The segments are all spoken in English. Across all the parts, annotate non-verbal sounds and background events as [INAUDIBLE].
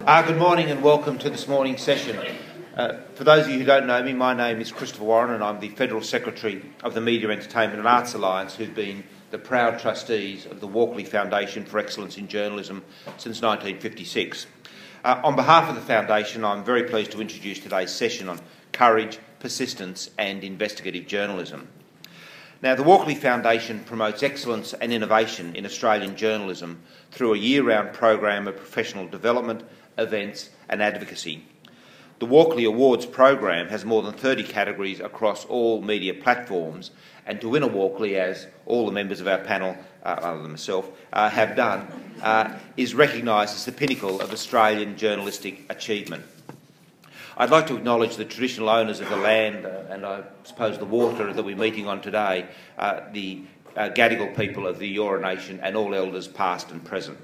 Uh, good morning and welcome to this morning's session. Uh, for those of you who don't know me, my name is Christopher Warren and I'm the Federal Secretary of the Media, Entertainment and Arts Alliance, who've been the proud trustees of the Walkley Foundation for Excellence in Journalism since 1956. Uh, on behalf of the Foundation, I'm very pleased to introduce today's session on courage, persistence and investigative journalism. Now, the Walkley Foundation promotes excellence and innovation in Australian journalism through a year round program of professional development, events, and advocacy. The Walkley Awards program has more than 30 categories across all media platforms, and to win a Walkley, as all the members of our panel, uh, other than myself, uh, have done, uh, is recognised as the pinnacle of Australian journalistic achievement. I'd like to acknowledge the traditional owners of the land uh, and I suppose the water that we're meeting on today, uh, the uh, Gadigal people of the Eora Nation, and all elders past and present.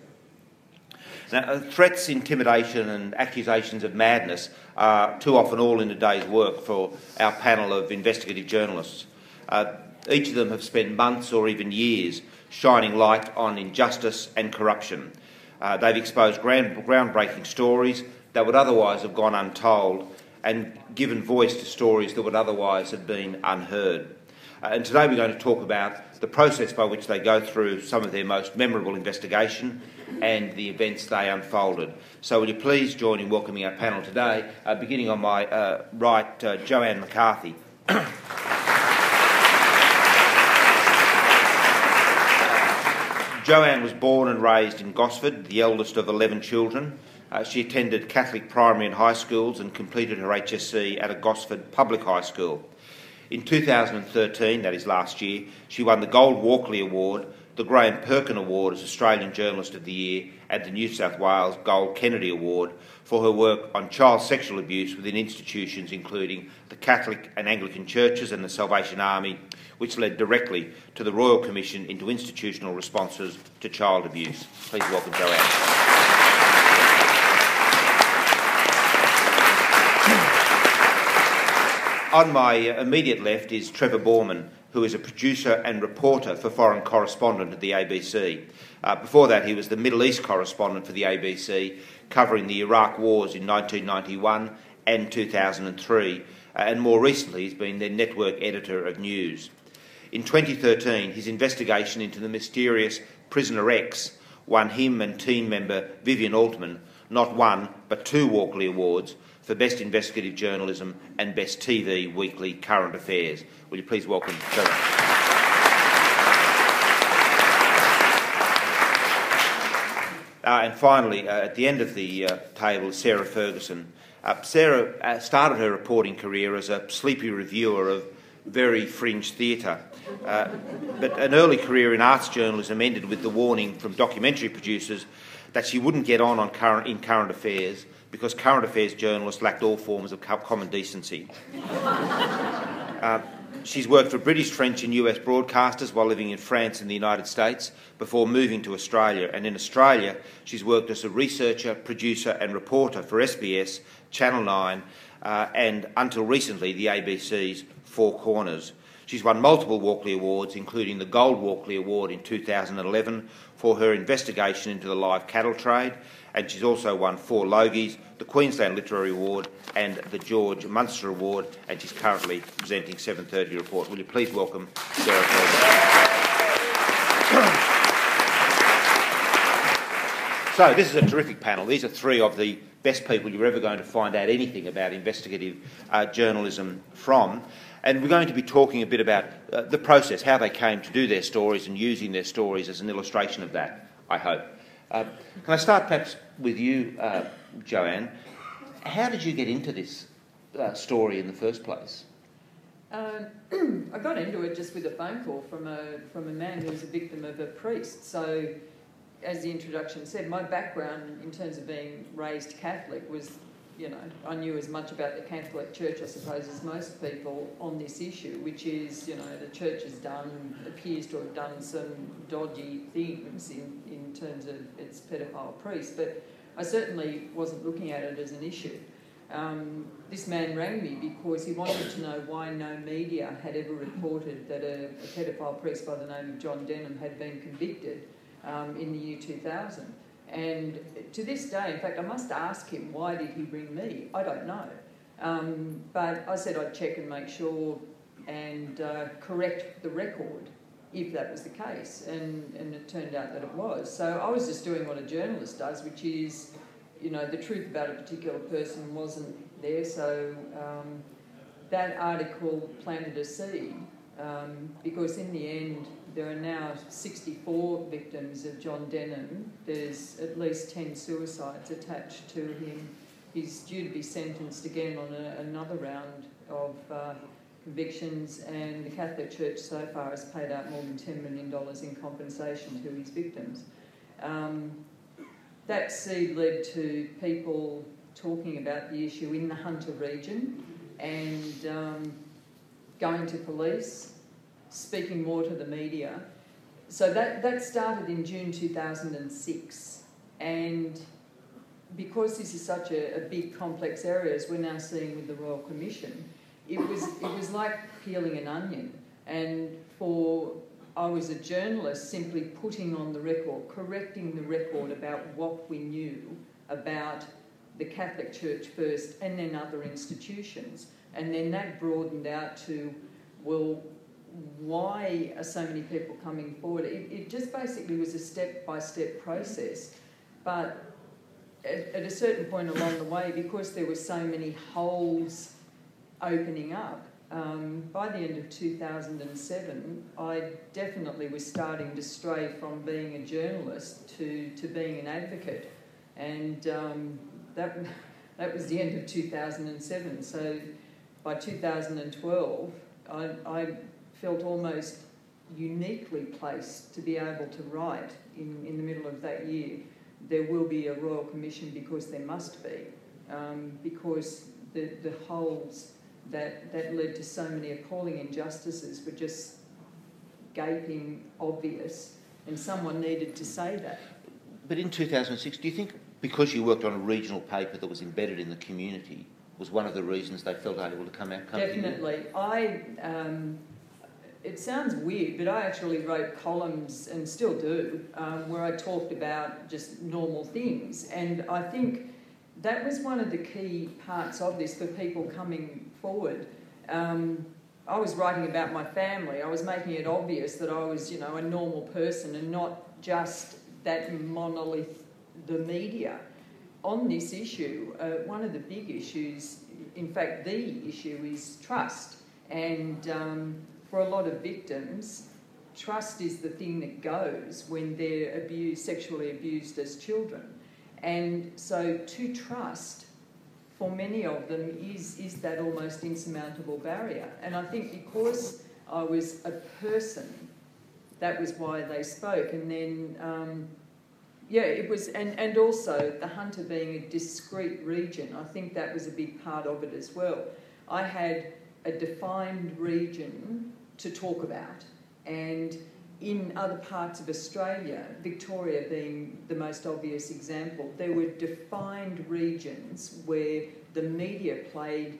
Now, uh, threats, intimidation, and accusations of madness are too often all in a day's work for our panel of investigative journalists. Uh, each of them have spent months or even years shining light on injustice and corruption. Uh, they've exposed grand, groundbreaking stories that would otherwise have gone untold and given voice to stories that would otherwise have been unheard. Uh, and today we're going to talk about the process by which they go through some of their most memorable investigation and the events they unfolded. So, will you please join in welcoming our panel today, uh, beginning on my uh, right, uh, Joanne McCarthy. [COUGHS] Joanne was born and raised in Gosford, the eldest of 11 children. Uh, she attended Catholic primary and high schools and completed her HSC at a Gosford public high school. In 2013, that is last year, she won the Gold Walkley Award, the Graham Perkin Award as Australian Journalist of the Year, and the New South Wales Gold Kennedy Award for her work on child sexual abuse within institutions including the Catholic and Anglican churches and the Salvation Army, which led directly to the Royal Commission into Institutional Responses to Child Abuse. Please welcome Joanne. On my immediate left is Trevor Bormann, who is a producer and reporter for Foreign Correspondent at the ABC. Uh, before that, he was the Middle East correspondent for the ABC, covering the Iraq wars in 1991 and 2003, uh, and more recently, he's been their network editor of news. In 2013, his investigation into the mysterious Prisoner X won him and team member Vivien Altman not one but two Walkley Awards for Best Investigative Journalism and Best TV Weekly Current Affairs. Will you please welcome Trevor? Uh, and finally, uh, at the end of the uh, table, Sarah Ferguson. Uh, Sarah uh, started her reporting career as a sleepy reviewer of very fringe theatre, uh, but an early career in arts journalism ended with the warning from documentary producers that she wouldn't get on, on current, in current affairs because current affairs journalists lacked all forms of common decency. [LAUGHS] uh, she's worked for British, French, and US broadcasters while living in France and the United States before moving to Australia. And in Australia, she's worked as a researcher, producer, and reporter for SBS, Channel 9, uh, and until recently, the ABC's Four Corners. She's won multiple Walkley Awards, including the Gold Walkley Award in 2011 for her investigation into the live cattle trade and she's also won four Logies, the Queensland Literary Award, and the George Munster Award, and she's currently presenting 7:30 report. Will you please welcome Sarah [COUGHS] So this is a terrific panel. These are three of the best people you're ever going to find out anything about investigative uh, journalism from. And we're going to be talking a bit about uh, the process, how they came to do their stories and using their stories as an illustration of that, I hope. Uh, can I start perhaps with you, uh, Joanne? How did you get into this uh, story in the first place? Um, [CLEARS THROAT] I got into it just with a phone call from a from a man who was a victim of a priest. So, as the introduction said, my background in terms of being raised Catholic was you know, I knew as much about the Catholic Church, I suppose, as most people on this issue, which is, you know, the church has done, appears to have done some dodgy things in, in terms of its pedophile priests, but I certainly wasn't looking at it as an issue. Um, this man rang me because he wanted to know why no media had ever reported that a, a pedophile priest by the name of John Denham had been convicted um, in the year 2000. And to this day, in fact, I must ask him why did he ring me? I don't know. Um, but I said I'd check and make sure and uh, correct the record if that was the case. And, and it turned out that it was. So I was just doing what a journalist does, which is, you know, the truth about a particular person wasn't there. So um, that article planted a seed um, because in the end, there are now 64 victims of John Denham. There's at least 10 suicides attached to him. He's due to be sentenced again on a, another round of uh, convictions, and the Catholic Church so far has paid out more than $10 million in compensation to his victims. Um, that seed led to people talking about the issue in the Hunter region and um, going to police, speaking more to the media. So that, that started in June 2006. And because this is such a, a big, complex area, as we're now seeing with the Royal Commission, it was, it was like peeling an onion. And for I was a journalist simply putting on the record, correcting the record about what we knew about the Catholic Church first and then other institutions. And then that broadened out to, well, why are so many people coming forward? It, it just basically was a step by step process. But at, at, a certain point along the way, because there were so many holes opening up, um, by the end of 2007, I definitely was starting to stray from being a journalist to, to being an advocate. And um, that, that was the end of 2007. So by 2012, I, I felt almost uniquely placed to be able to write in, in the middle of that year. There will be a Royal Commission because there must be, um, because the, the holes that, that led to so many appalling injustices were just gaping obvious, and someone needed to say that. But in 2006, do you think because you worked on a regional paper that was embedded in the community was one of the reasons they felt able to come out? Come Definitely. I. Um, it sounds weird, but I actually wrote columns and still do, um, where I talked about just normal things. And I think that was one of the key parts of this for people coming forward. Um, I was writing about my family. I was making it obvious that I was, you know, a normal person and not just that monolith, the media. On this issue, uh, one of the big issues, in fact, the issue is trust. And um, for a lot of victims, trust is the thing that goes when they're abused, sexually abused as children. And so to trust for many of them is, is that almost insurmountable barrier. And I think because I was a person, that was why they spoke. And then, um, yeah, it was, and, and also the Hunter being a discrete region, I think that was a big part of it as well. I had a defined region to talk about. And in other parts of Australia, Victoria being the most obvious example, there were defined regions where the media played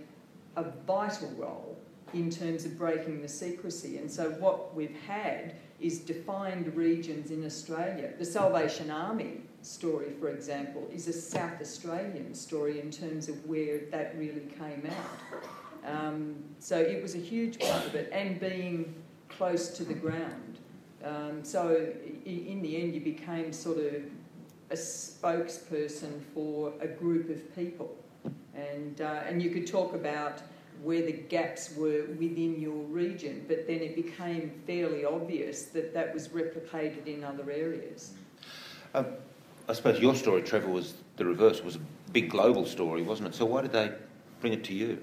a vital role in terms of breaking the secrecy. And so, what we've had is defined regions in Australia. The Salvation Army story, for example, is a South Australian story in terms of where that really came out. Um, so, it was a huge part of it, and being close to the ground. Um, so in the end, you became sort of a spokesperson for a group of people, and uh, and you could talk about where the gaps were within your region, but then it became fairly obvious that that was replicated in other areas. Um, I suppose your story, Trevor, was the reverse. It was a big global story, wasn't it? So why did they bring it to you?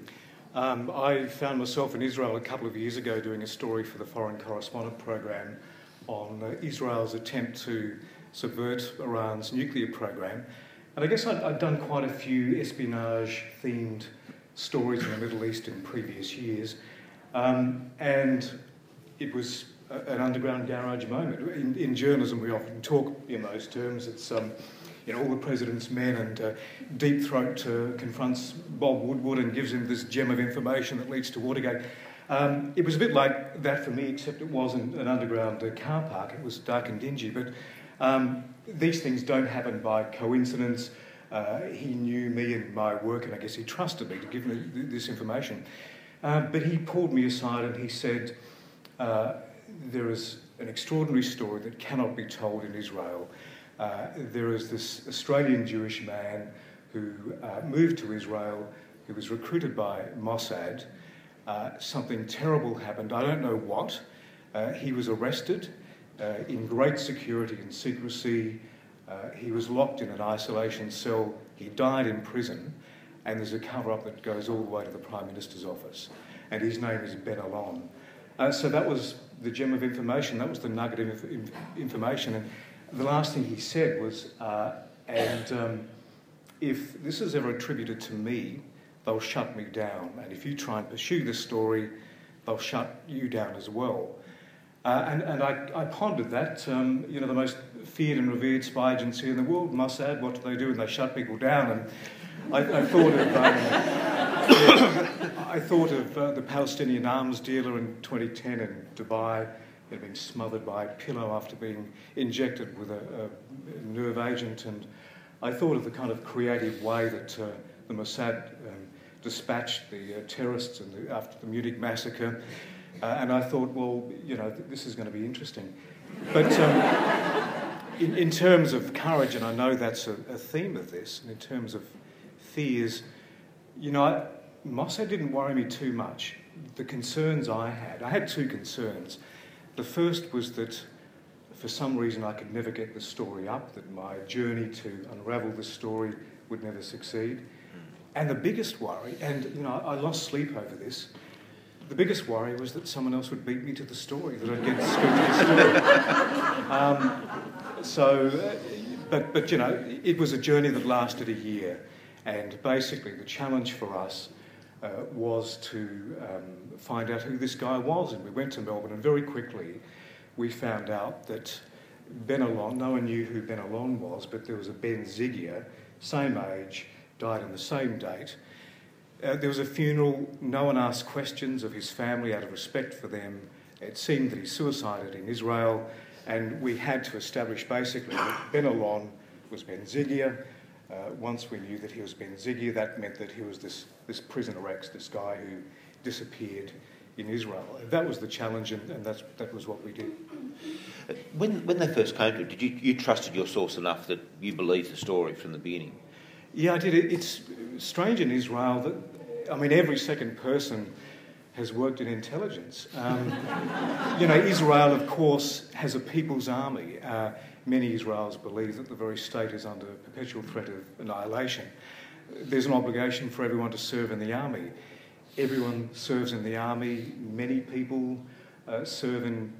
Um, I found myself in Israel a couple of years ago doing a story for the Foreign Correspondent Program on uh, Israel's attempt to subvert Iran's nuclear program. And I guess I'd, I'd done quite a few espionage themed stories in the Middle East in previous years. Um, and it was a, an underground garage moment. In, in, journalism, we often talk in those terms. It's, um, you know, all the president's men, and uh, Deep Throat uh, confronts Bob Woodward and gives him this gem of information that leads to Watergate. Um, it was a bit like that for me, except it wasn't an underground uh, car park. It was dark and dingy. But um, these things don't happen by coincidence. Uh, he knew me and my work, and I guess he trusted me to give me this information. Uh, but he pulled me aside and he said, uh, There is an extraordinary story that cannot be told in Israel. Uh, there is this Australian Jewish man who uh, moved to Israel, who was recruited by Mossad. Uh, something terrible happened. I don't know what. Uh, he was arrested uh, in great security and secrecy. Uh, he was locked in an isolation cell. He died in prison. And there's a cover up that goes all the way to the Prime Minister's office. And his name is Ben Alon. so that was the gem of information. That was the nugget of inf- information. And the last thing he said was, uh, and um, if this is ever attributed to me, they'll shut me down. And if you try and pursue this story, they'll shut you down as well. Uh, and and I, I pondered that. Um, you know, the most feared and revered spy agency in the world, Mossad, what do they do? And they shut people down. And I, I thought of. Um, [COUGHS] I thought of uh, the Palestinian arms dealer in 2010 in Dubai had been smothered by a pillow after being injected with a, a nerve agent. And I thought of the kind of creative way that uh, the Mossad um, dispatched the uh, terrorists the, after the Munich massacre. Uh, and I thought, well, you know, th- this is going to be interesting. But um, [LAUGHS] in, in, terms of courage, and I know that's a, a, theme of this, and in terms of fears, you know, I, Mossad didn't worry me too much. The concerns I had, I had two concerns. The first was that for some reason I could never get the story up, that my journey to unravel the story would never succeed. And the biggest worry, and you know, I lost sleep over this. The biggest worry was that someone else would beat me to the story, that I'd get the story. Um, so, uh, but, but you know, it was a journey that lasted a year. And basically, the challenge for us uh, was to um, find out who this guy was. And we went to Melbourne, and very quickly we found out that Ben Alon, no one knew who Ben Alon was, but there was a Ben Zygier, same age, died on the same date. Uh, there was a funeral, no one asked questions of his family out of respect for them. It seemed that he suicided in Israel, and we had to establish basically that Ben Alon was Ben Zygier. Uh, once we knew that he was Ben Zygier, that meant that he was this, this prisoner X, this guy who disappeared in Israel. That was the challenge, and, and that's, that was what we did. When, when they first came to it, did you, you trusted your source enough that you believed the story from the beginning? Yeah, I did. It's strange in Israel that, I mean, every second person has worked in intelligence. Um, [LAUGHS] you know, Israel, of course, has a people's army. Uh, many Israelis believe that the very state is under perpetual threat of annihilation. There's an obligation for everyone to serve in the army. Everyone serves in the army. Many people uh, serve in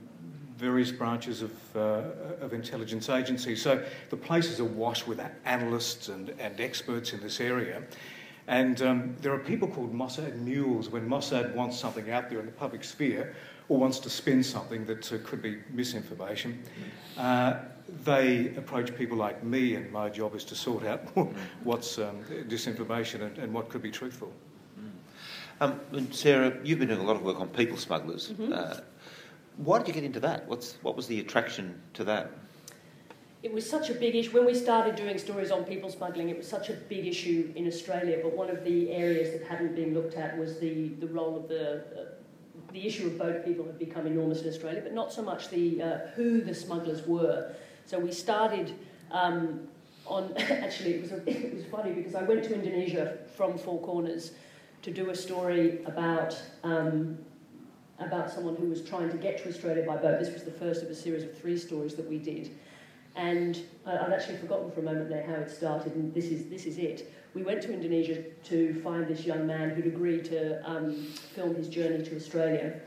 various branches of, uh, of intelligence agencies. So the place is awash with analysts and, and experts in this area. And um, there are people called Mossad mules when Mossad wants something out there in the public sphere or wants to spin something that uh, could be misinformation. Uh, they approach people like me, and my job is to sort out [LAUGHS] what's um, disinformation and, and, what could be truthful. Um, Sarah, you've been doing a lot of work on people smugglers. Mm-hmm. Uh, why did you get into that? What's, what was the attraction to that? It was such a big issue. When we started doing stories on people smuggling, it was such a big issue in Australia. But one of the areas that hadn't been looked at was the, the role of the, uh, the issue of boat people had become enormous in Australia, but not so much the, uh, who the smugglers were. So we started um, on, [LAUGHS] actually, it was, a, [LAUGHS] it was funny because I went to Indonesia from Four Corners to do a story about um, about someone who was trying to get to Australia by boat. This was the first of a series of three stories that we did. And I'd actually forgotten for a moment there how it started, and this is, this is it. We went to Indonesia to find this young man who'd agreed to um, film his journey to Australia.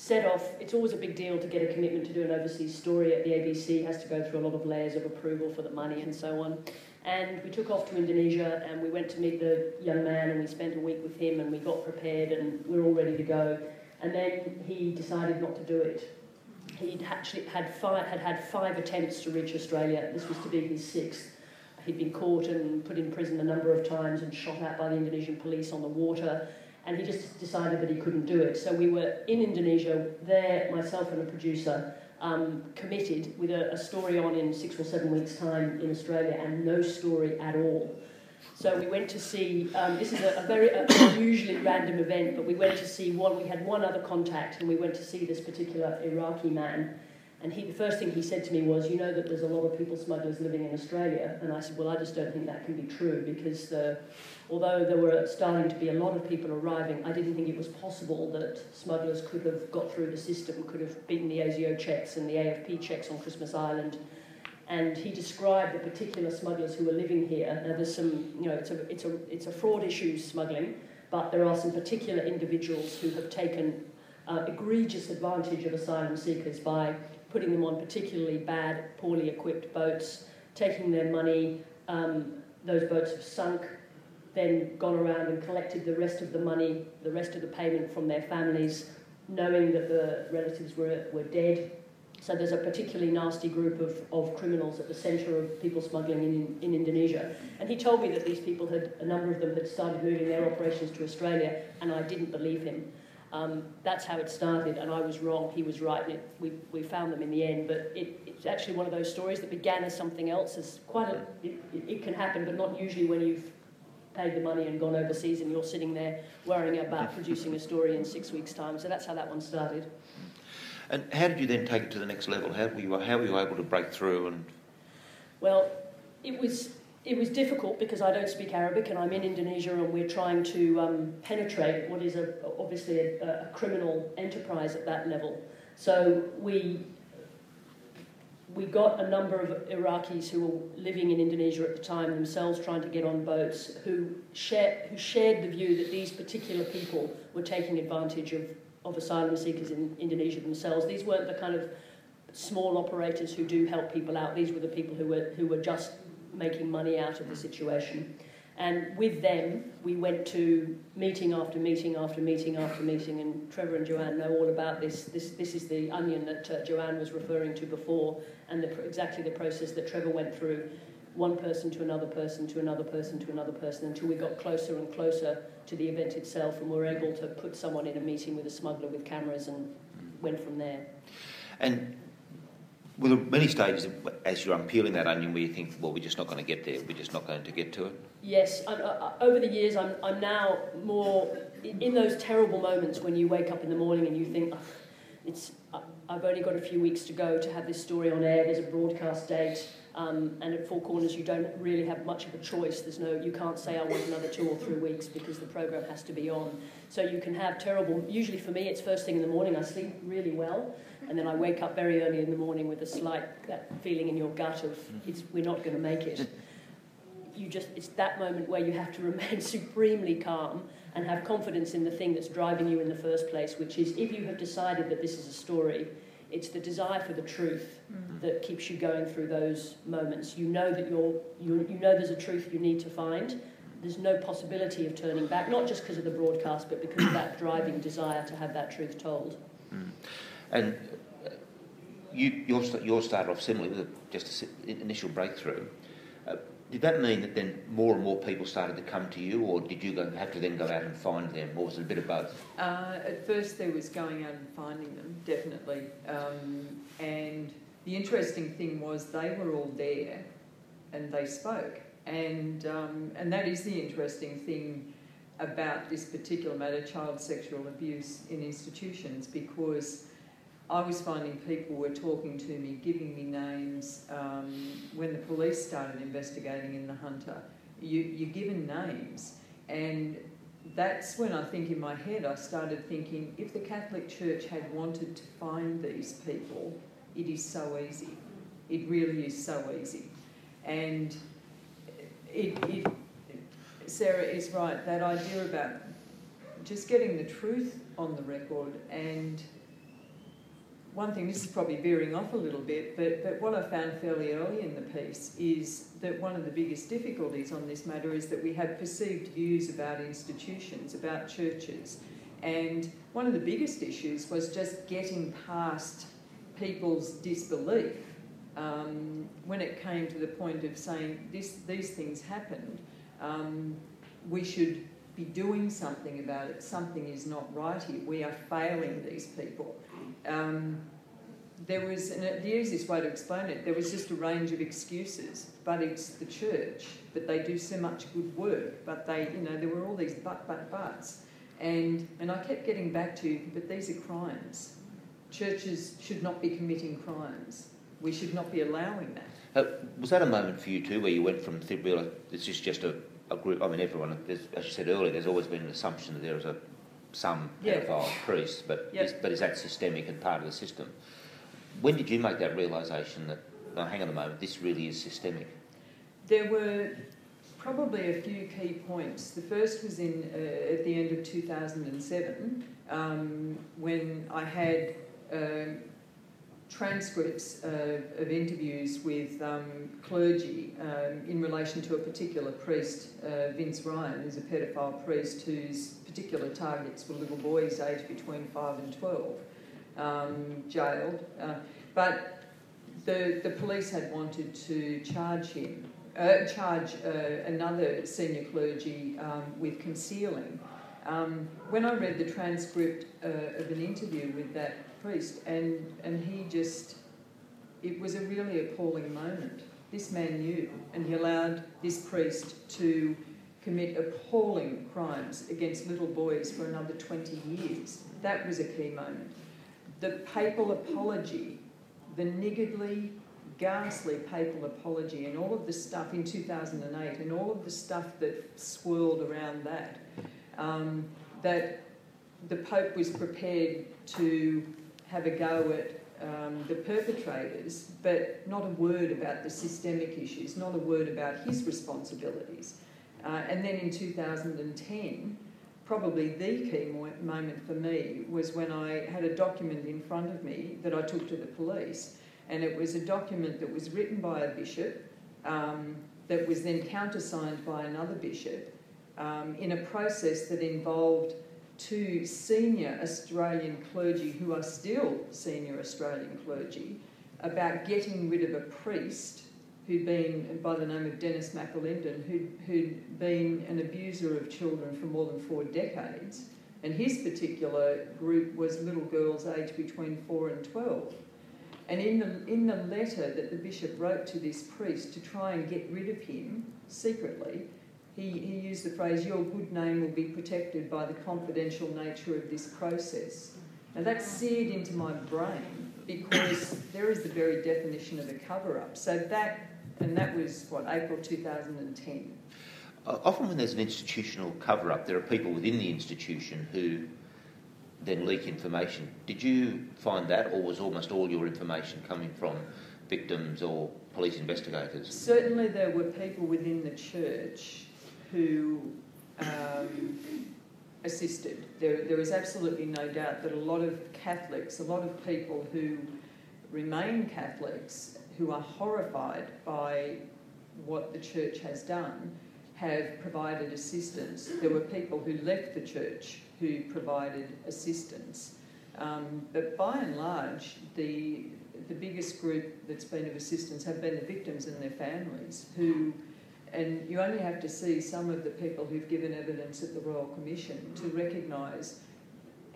Set off, it's always a big deal to get a commitment to do an overseas story at the ABC, it has to go through a lot of layers of approval for the money and so on. And we took off to Indonesia and we went to meet the young man and we spent a week with him and we got prepared and we we're all ready to go. And then he decided not to do it. He'd actually had five, had had five attempts to reach Australia. This was to be his sixth. he'd been caught and put in prison a number of times and shot at by the Indonesian police on the water. And he just decided that he couldn't do it. So we were in Indonesia, there, myself and a producer, um, committed with a, a story on in six or seven weeks' time in Australia and no story at all. So we went to see, um, this is a, a very unusually random event, but we went to see one, we had one other contact and we went to see this particular Iraqi man. And he, the first thing he said to me was, you know that there's a lot of people smugglers living in Australia. And I said, well, I just don't think that can be true because the, although there were starting to be a lot of people arriving, I didn't think it was possible that smugglers could have got through the system, could have beaten the ASIO checks and the AFP checks on Christmas Island and he described the particular smugglers who were living here. Now, there's some, you know, it's a, it's a, it's a fraud issue, smuggling, but there are some particular individuals who have taken uh, egregious advantage of asylum seekers by putting them on particularly bad, poorly equipped boats, taking their money. Um, those boats have sunk, then gone around and collected the rest of the money, the rest of the payment from their families, knowing that the relatives were, were dead so there's a particularly nasty group of, of criminals at the centre of people smuggling in, in Indonesia. And he told me that these people had, a number of them had started moving their operations to Australia, and I didn't believe him. Um, that's how it started, and I was wrong, he was right, and it, we, we found them in the end. But it, it's actually one of those stories that began as something else. It's quite a, it, it can happen, but not usually when you've paid the money and gone overseas and you're sitting there worrying about producing a story in six weeks' time. So that's how that one started. And how did you then take it to the next level? How were you, how were you able to break through? And well, it was it was difficult because I don't speak Arabic and I'm in Indonesia and we're trying to um, penetrate what is a, obviously a, a criminal enterprise at that level. So we we got a number of Iraqis who were living in Indonesia at the time themselves trying to get on boats who, share, who shared the view that these particular people were taking advantage of of asylum seekers in Indonesia themselves. These weren't the kind of small operators who do help people out. These were the people who were, who were just making money out of the situation. And with them, we went to meeting after meeting after meeting after meeting, and Trevor and Joanne know all about this. This, this is the onion that uh, Joanne was referring to before, and the, exactly the process that Trevor went through one person to another person to another person to another person until we got closer and closer to the event itself and were able to put someone in a meeting with a smuggler with cameras and went from there. And were there are many stages as you're unpeeling that onion where you think, well, we're just not going to get there, we're just not going to get to it? Yes, I, uh, over the years, I'm, I'm now more in those terrible moments when you wake up in the morning and you think, it's, I've only got a few weeks to go to have this story on air, there's a broadcast date. Um, and at Four Corners, you don't really have much of a choice. There's no, you can't say I want another two or three weeks because the program has to be on. So you can have terrible. Usually for me, it's first thing in the morning. I sleep really well, and then I wake up very early in the morning with a slight that feeling in your gut of it's, we're not going to make it. You just it's that moment where you have to remain [LAUGHS] supremely calm and have confidence in the thing that's driving you in the first place, which is if you have decided that this is a story it's the desire for the truth mm. that keeps you going through those moments. You know that you're, you, you know there's a truth you need to find. There's no possibility of turning back, not just because of the broadcast, but because of that driving desire to have that truth told. Mm. And uh, you, you're, you're started off similarly with just an initial breakthrough. Uh, did that mean that then more and more people started to come to you, or did you go, have to then go out and find them, or was it a bit of both? Uh, at first, there was going out and finding them, definitely. Um, and the interesting thing was they were all there, and they spoke, and um, and that is the interesting thing about this particular matter, child sexual abuse in institutions, because I was finding people were talking to me, giving me names. Um, when the police started investigating in the Hunter, you, you're given names. And that's when I think in my head I started thinking if the Catholic Church had wanted to find these people, it is so easy. It really is so easy. And it, it, Sarah is right, that idea about just getting the truth on the record and one thing, this is probably veering off a little bit, but, but what I found fairly early in the piece is that one of the biggest difficulties on this matter is that we have perceived views about institutions, about churches. And one of the biggest issues was just getting past people's disbelief um, when it came to the point of saying this, these things happened, um, we should be doing something about it. Something is not right here. We are failing these people. Um, there was, the easiest way to explain it, there was just a range of excuses. But it's the church, but they do so much good work. But they, you know, there were all these but, but, buts. And, and I kept getting back to, but these are crimes. Churches should not be committing crimes. We should not be allowing that. Uh, was that a moment for you too, where you went from well, it's just just a, a group? I mean, everyone, as you said earlier, there's always been an assumption that there is a some Yeah. pedophile priest, but Yeah. is, but is that systemic and part of the system? When did you make that realisation that, oh, hang on a moment, this really is systemic? There were probably a few key points. The first was in uh, at the end of 2007 um, when I had um transcripts uh, of interviews with um, clergy um, in relation to a particular priest, uh, Vince Ryan, who's a pedophile priest whose particular targets were little boys aged between 5 and 12, um, jailed. Uh, but the, the police had wanted to charge him, uh, charge uh, another senior clergy um, with concealing. Um, when I read the transcript uh, of an interview with that priest, and, and he just, it was a really appalling moment. This man knew, and he allowed this priest to commit appalling crimes against little boys for another 20 years. That was a key moment. The papal apology, the niggardly, ghastly papal apology, and all of the stuff in 2008, and all of the stuff that swirled around that, um, that the Pope was prepared to have a go at um, the perpetrators, but not a word about the systemic issues, not a word about his responsibilities. Uh, and then in 2010, probably the key moment for me was when I had a document in front of me that I took to the police, and it was a document that was written by a bishop, um, that was then countersigned by another bishop, um, in a process that involved two senior Australian clergy who are still senior Australian clergy about getting rid of a priest who'd been, by the name of Denis McAlinden, who'd, who'd been an abuser of children for more than four decades. And his particular group was little girls aged between 4 and 12. And in the, in the letter that the bishop wrote to this priest to try and get rid of him secretly, he, he used the phrase, Your good name will be protected by the confidential nature of this process. And that's seared into my brain because there is the very definition of a cover up. So that, and that was what, April 2010. Uh, often, when there's an institutional cover up, there are people within the institution who then leak information. Did you find that, or was almost all your information coming from victims or police investigators? Certainly, there were people within the church who um, assisted. There, there is absolutely no doubt that a lot of Catholics, a lot of people who remain Catholics, who are horrified by what the church has done, have provided assistance. There were people who left the church who provided assistance. Um, but by and large, the, the biggest group that's been of assistance have been the victims and their families who and you only have to see some of the people who've given evidence at the Royal Commission to recognise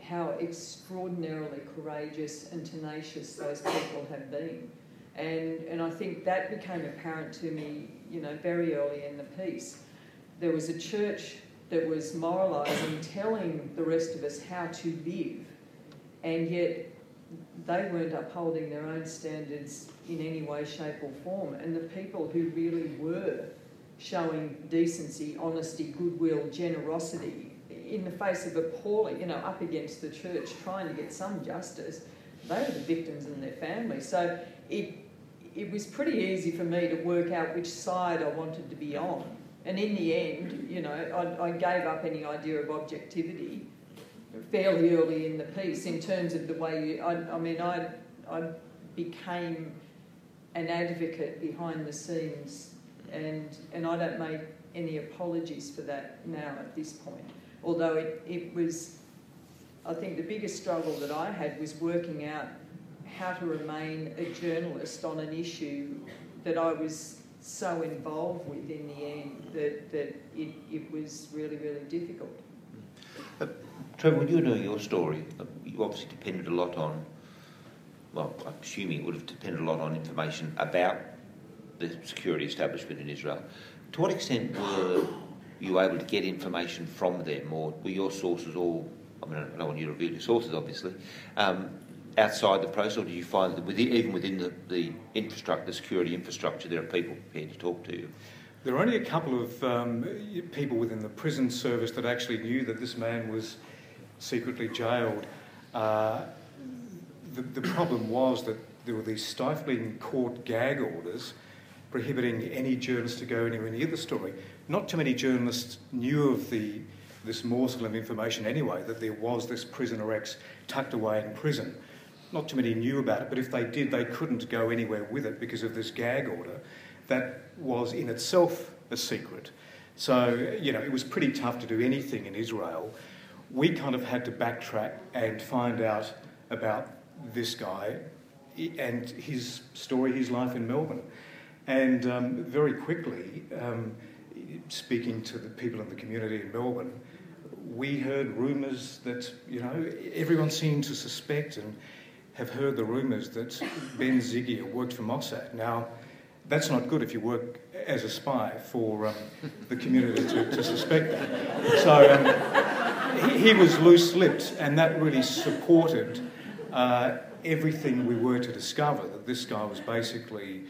how extraordinarily courageous and tenacious those people have been. And, and I think that became apparent to me, you know, very early in the piece. There was a church that was moralising, telling the rest of us how to live, and yet they weren't upholding their own standards in any way, shape, or form. And the people who really were showing decency, honesty, goodwill, generosity in the face of appalling, you know, up against the church trying to get some justice. They were the victims and their families. So it, it was pretty easy for me to work out which side I wanted to be on. And in the end, you know, I, I gave up any idea of objectivity fairly early in the piece in terms of the way you, I, I mean, I, I became an advocate behind the scenes and, and I don't make any apologies for that now at this point. Although it, it was, I think the biggest struggle that I had was working out how to remain a journalist on an issue that I was so involved with in the end that, that it, it was really, really difficult. Uh, Trevor, when you were doing your story, uh, you obviously depended a lot on, well, I'm assuming it would have depended a lot on information about the security establishment in Israel. To what extent were you able to get information from them, or were your sources all, I mean, I don't want you to reveal your sources, obviously, um, outside the process, or do you find that within, even within the, the infrastructure, the security infrastructure, there are people prepared to talk to you? There are only a couple of um, people within the prison service that actually knew that this man was secretly jailed. Uh, the, the problem was that there were these stifling court gag orders prohibiting any journalist to go anywhere near the story. Not too many journalists knew of the, this morsel of information anyway, that there was this prisoner X tucked away in prison. Not too many knew about it, but if they did, they couldn't go anywhere with it because of this gag order that was in itself a secret. So, you know, it was pretty tough to do anything in Israel. We kind of had to backtrack and find out about this guy and his story, his life in Melbourne. And um, very quickly, um, speaking to the people in the community in Melbourne, we heard rumours that, you know, everyone seemed to suspect and have heard the rumours that Ben Zygier worked for Mossad. Now, that's not good if you work as a spy for um, the community to, to, suspect that. So um, he, he, was loose lipped, and that really supported uh, everything we were to discover that this guy was basically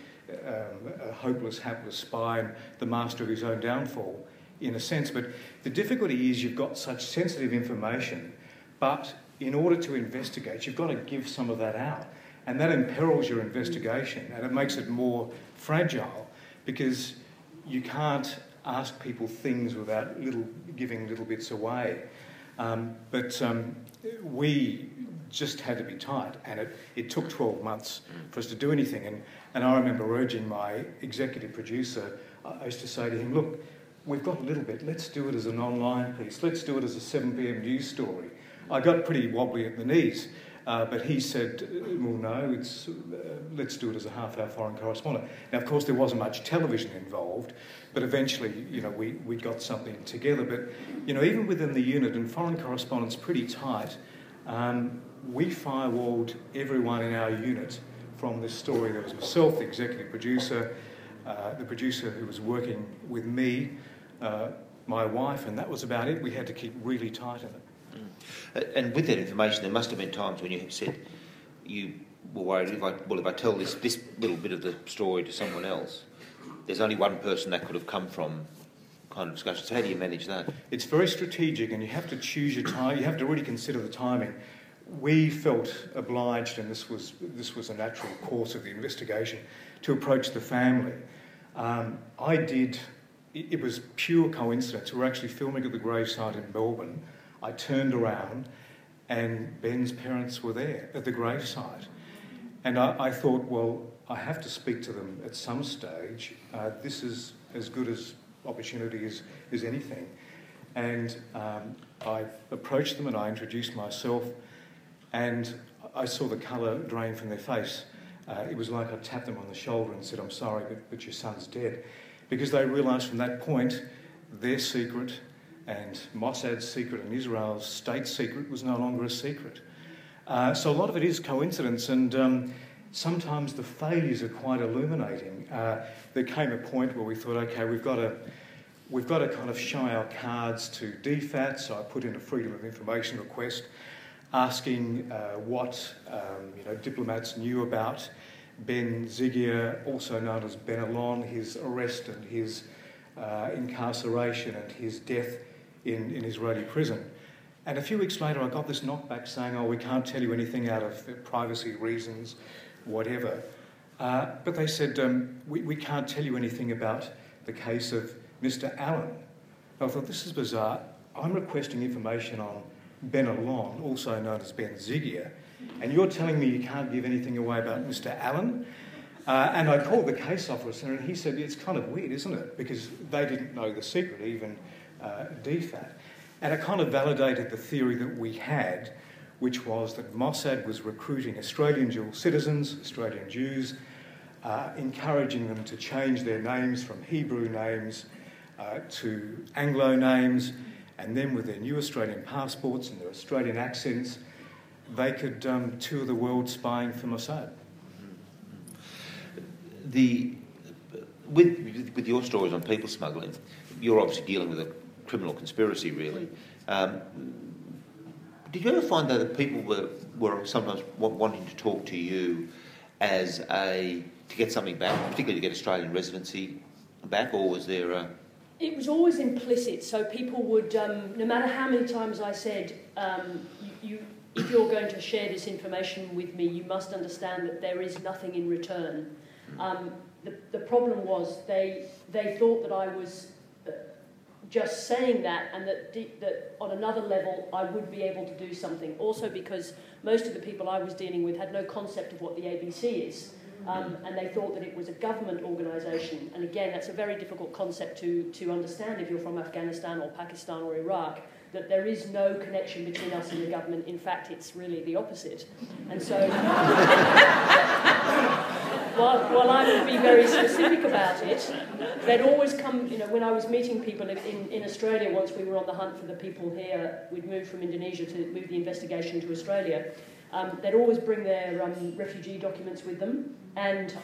um, a hopeless, hapless spy and the master of his own downfall, in a sense. But the difficulty is you've got such sensitive information, but in order to investigate, you've got to give some of that out. And that imperils your investigation and it makes it more fragile because you can't ask people things without little, giving little bits away. Um, but um, we just had to be tight, and it, it took 12 months for us to do anything. And, and I remember urging my executive producer, I used to say to him, Look, we've got a little bit, let's do it as an online piece, let's do it as a 7 pm news story. I got pretty wobbly at the knees. Uh, but he said, well, no, it's, uh, let's do it as a half-hour foreign correspondent. Now, of course, there wasn't much television involved, but eventually, you know, we, we got something together. But, you know, even within the unit, and foreign correspondent's pretty tight, um, we firewalled everyone in our unit from this story. There was myself, the executive producer, uh, the producer who was working with me, uh, my wife, and that was about it. We had to keep really tight in it. Uh, and with that information, there must have been times when you said you were worried if I well if I tell this this little bit of the story to someone else, there's only one person that could have come from kind of discussion. So how do you manage that? It's very strategic, and you have to choose your time. You have to really consider the timing. We felt obliged, and this was this was a natural course of the investigation, to approach the family. Um, I did. It, it was pure coincidence. We were actually filming at the gravesite in Melbourne I turned around and Ben's parents were there at the gravesite. And I, I thought, well, I have to speak to them at some stage. Uh, this is as good as opportunity as, as anything. And um, I approached them and I introduced myself, and I saw the colour drain from their face. Uh, it was like I tapped them on the shoulder and said, I'm sorry, but, but your son's dead. Because they realised from that point their secret and Mossad's secret and Israel's state secret was no longer a secret. Uh, so a lot of it is coincidence, and um, sometimes the failures are quite illuminating. Uh, there came a point where we thought, okay, we've got to we've got to kind of show our cards to DFAT. So I put in a freedom of information request, asking uh, what um, you know diplomats knew about Ben Zygier, also known as Ben Alon, his arrest and his uh, incarceration and his death in, in Israeli prison. And a few weeks later, I got this knockback saying, oh, we can't tell you anything out of privacy reasons, whatever. Uh, but they said, um, we, we can't tell you anything about the case of Mr. Allen. I thought, this is bizarre. I'm requesting information on Ben Alon, also known as Ben Zygier, and you're telling me you can't give anything away about Mr. Allen? Uh, and I called the case officer, and he said, It's kind of weird, isn't it? Because they didn't know the secret, even uh, DFAT. And it kind of validated the theory that we had, which was that Mossad was recruiting Australian dual citizens, Australian Jews, uh, encouraging them to change their names from Hebrew names uh, to Anglo names, and then with their new Australian passports and their Australian accents, they could um, tour the world spying for Mossad. The, with, with your stories on people smuggling, you're obviously dealing with a criminal conspiracy, really. Um, did you ever find though that people were, were sometimes wanting to talk to you as a to get something back, particularly to get Australian residency back, or was there a it was always implicit, so people would, um, no matter how many times I said, um, you, you, if you're going to share this information with me, you must understand that there is nothing in return. Um, the, the problem was they, they thought that I was just saying that and that, that on another level I would be able to do something. Also because most of the people I was dealing with had no concept of what the ABC is. Um, and they thought that it was a government organisation. And again, that's a very difficult concept to, to understand if you're from Afghanistan or Pakistan or Iraq, that there is no connection between us and the government. In fact, it's really the opposite. And so, [LAUGHS] while, while I would be very specific about it, they'd always come, you know, when I was meeting people in, in Australia, once we were on the hunt for the people here, we'd moved from Indonesia to move the investigation to Australia. Um, they'd always bring their um, refugee documents with them, and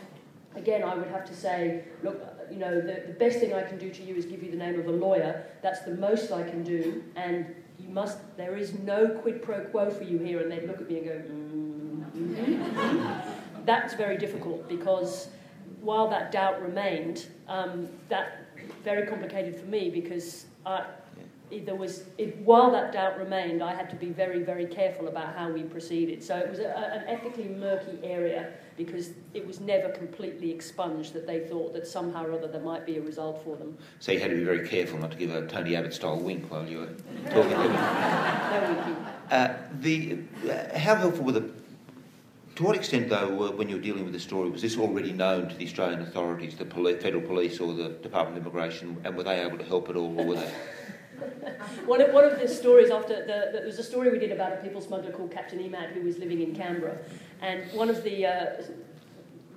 again, I would have to say, look, you know, the, the best thing I can do to you is give you the name of a lawyer. That's the most I can do, and you must. There is no quid pro quo for you here. And they'd look at me and go, mm-hmm. That's very difficult because while that doubt remained, um, that very complicated for me because I, there was, it, while that doubt remained, I had to be very, very careful about how we proceeded. So it was a, an ethically murky area because it was never completely expunged that they thought that somehow or other there might be a result for them. So you had to be very careful not to give a Tony Abbott style wink while you were talking to them. [LAUGHS] no. Uh, the, uh, how helpful were the to what extent, though, when you were dealing with the story, was this already known to the Australian authorities, the federal police or the Department of Immigration, and were they able to help at all, or were they? [LAUGHS] one, of, one of the stories after the, the, there was a story we did about a people smuggler called Captain Emad who was living in Canberra, and one of the uh,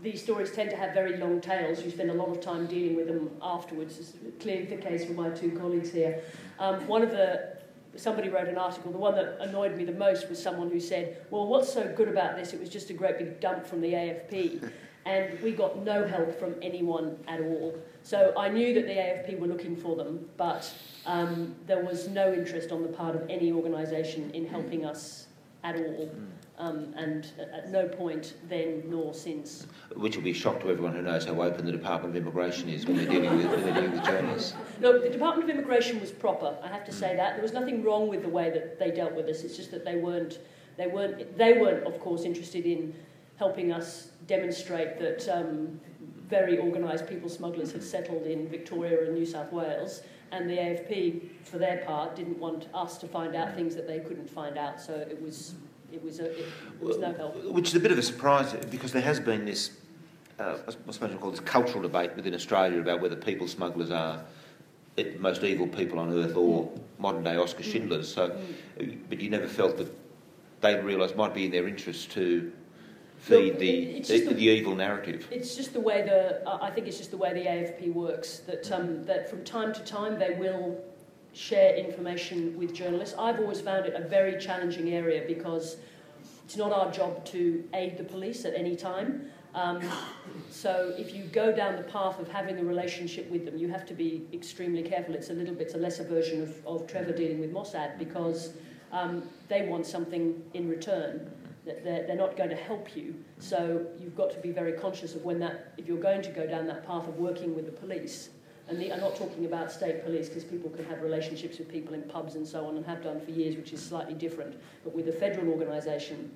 these stories tend to have very long tails. You spend a lot of time dealing with them afterwards. It's clearly the case for my two colleagues here. Um, one of the somebody wrote an article. The one that annoyed me the most was someone who said, "Well, what's so good about this? It was just a great big dump from the AFP." [LAUGHS] and we got no help from anyone at all. So I knew that the AFP were looking for them, but um, there was no interest on the part of any organisation in helping us at all. Hmm. Um, and at no point then nor since. Which will be a shock to everyone who knows how open the Department of Immigration is when they're dealing with, when they're dealing with journalists. Look, the Department of Immigration was proper. I have to say that there was nothing wrong with the way that they dealt with us. It's just that they weren't, they weren't, they weren't, of course, interested in helping us demonstrate that um, very organised people smugglers had settled in Victoria and New South Wales, and the AFP, for their part, didn't want us to find out things that they couldn't find out. So it was it was a, it, was no help. Which is a bit of a surprise because there has been this, uh, I suppose we call this cultural debate within Australia about whether people smugglers are the most evil people on earth or mm. modern day Oscar. Schindlers. So, mm. but you never felt that they realised might be in their interest to the, the, the, the, evil narrative. It's just the way the uh, I think it's just the way the AFP works. That um, that from time to time they will share information with journalists. I've always found it a very challenging area because it's not our job to aid the police at any time. Um, so if you go down the path of having a relationship with them, you have to be extremely careful. It's a little bit it's a lesser version of, of Trevor dealing with Mossad because um, they want something in return they're, they're not going to help you. So you've got to be very conscious of when that, if you're going to go down that path of working with the police, and the, I'm not talking about state police because people can have relationships with people in pubs and so on and have done for years, which is slightly different. But with a federal organisation,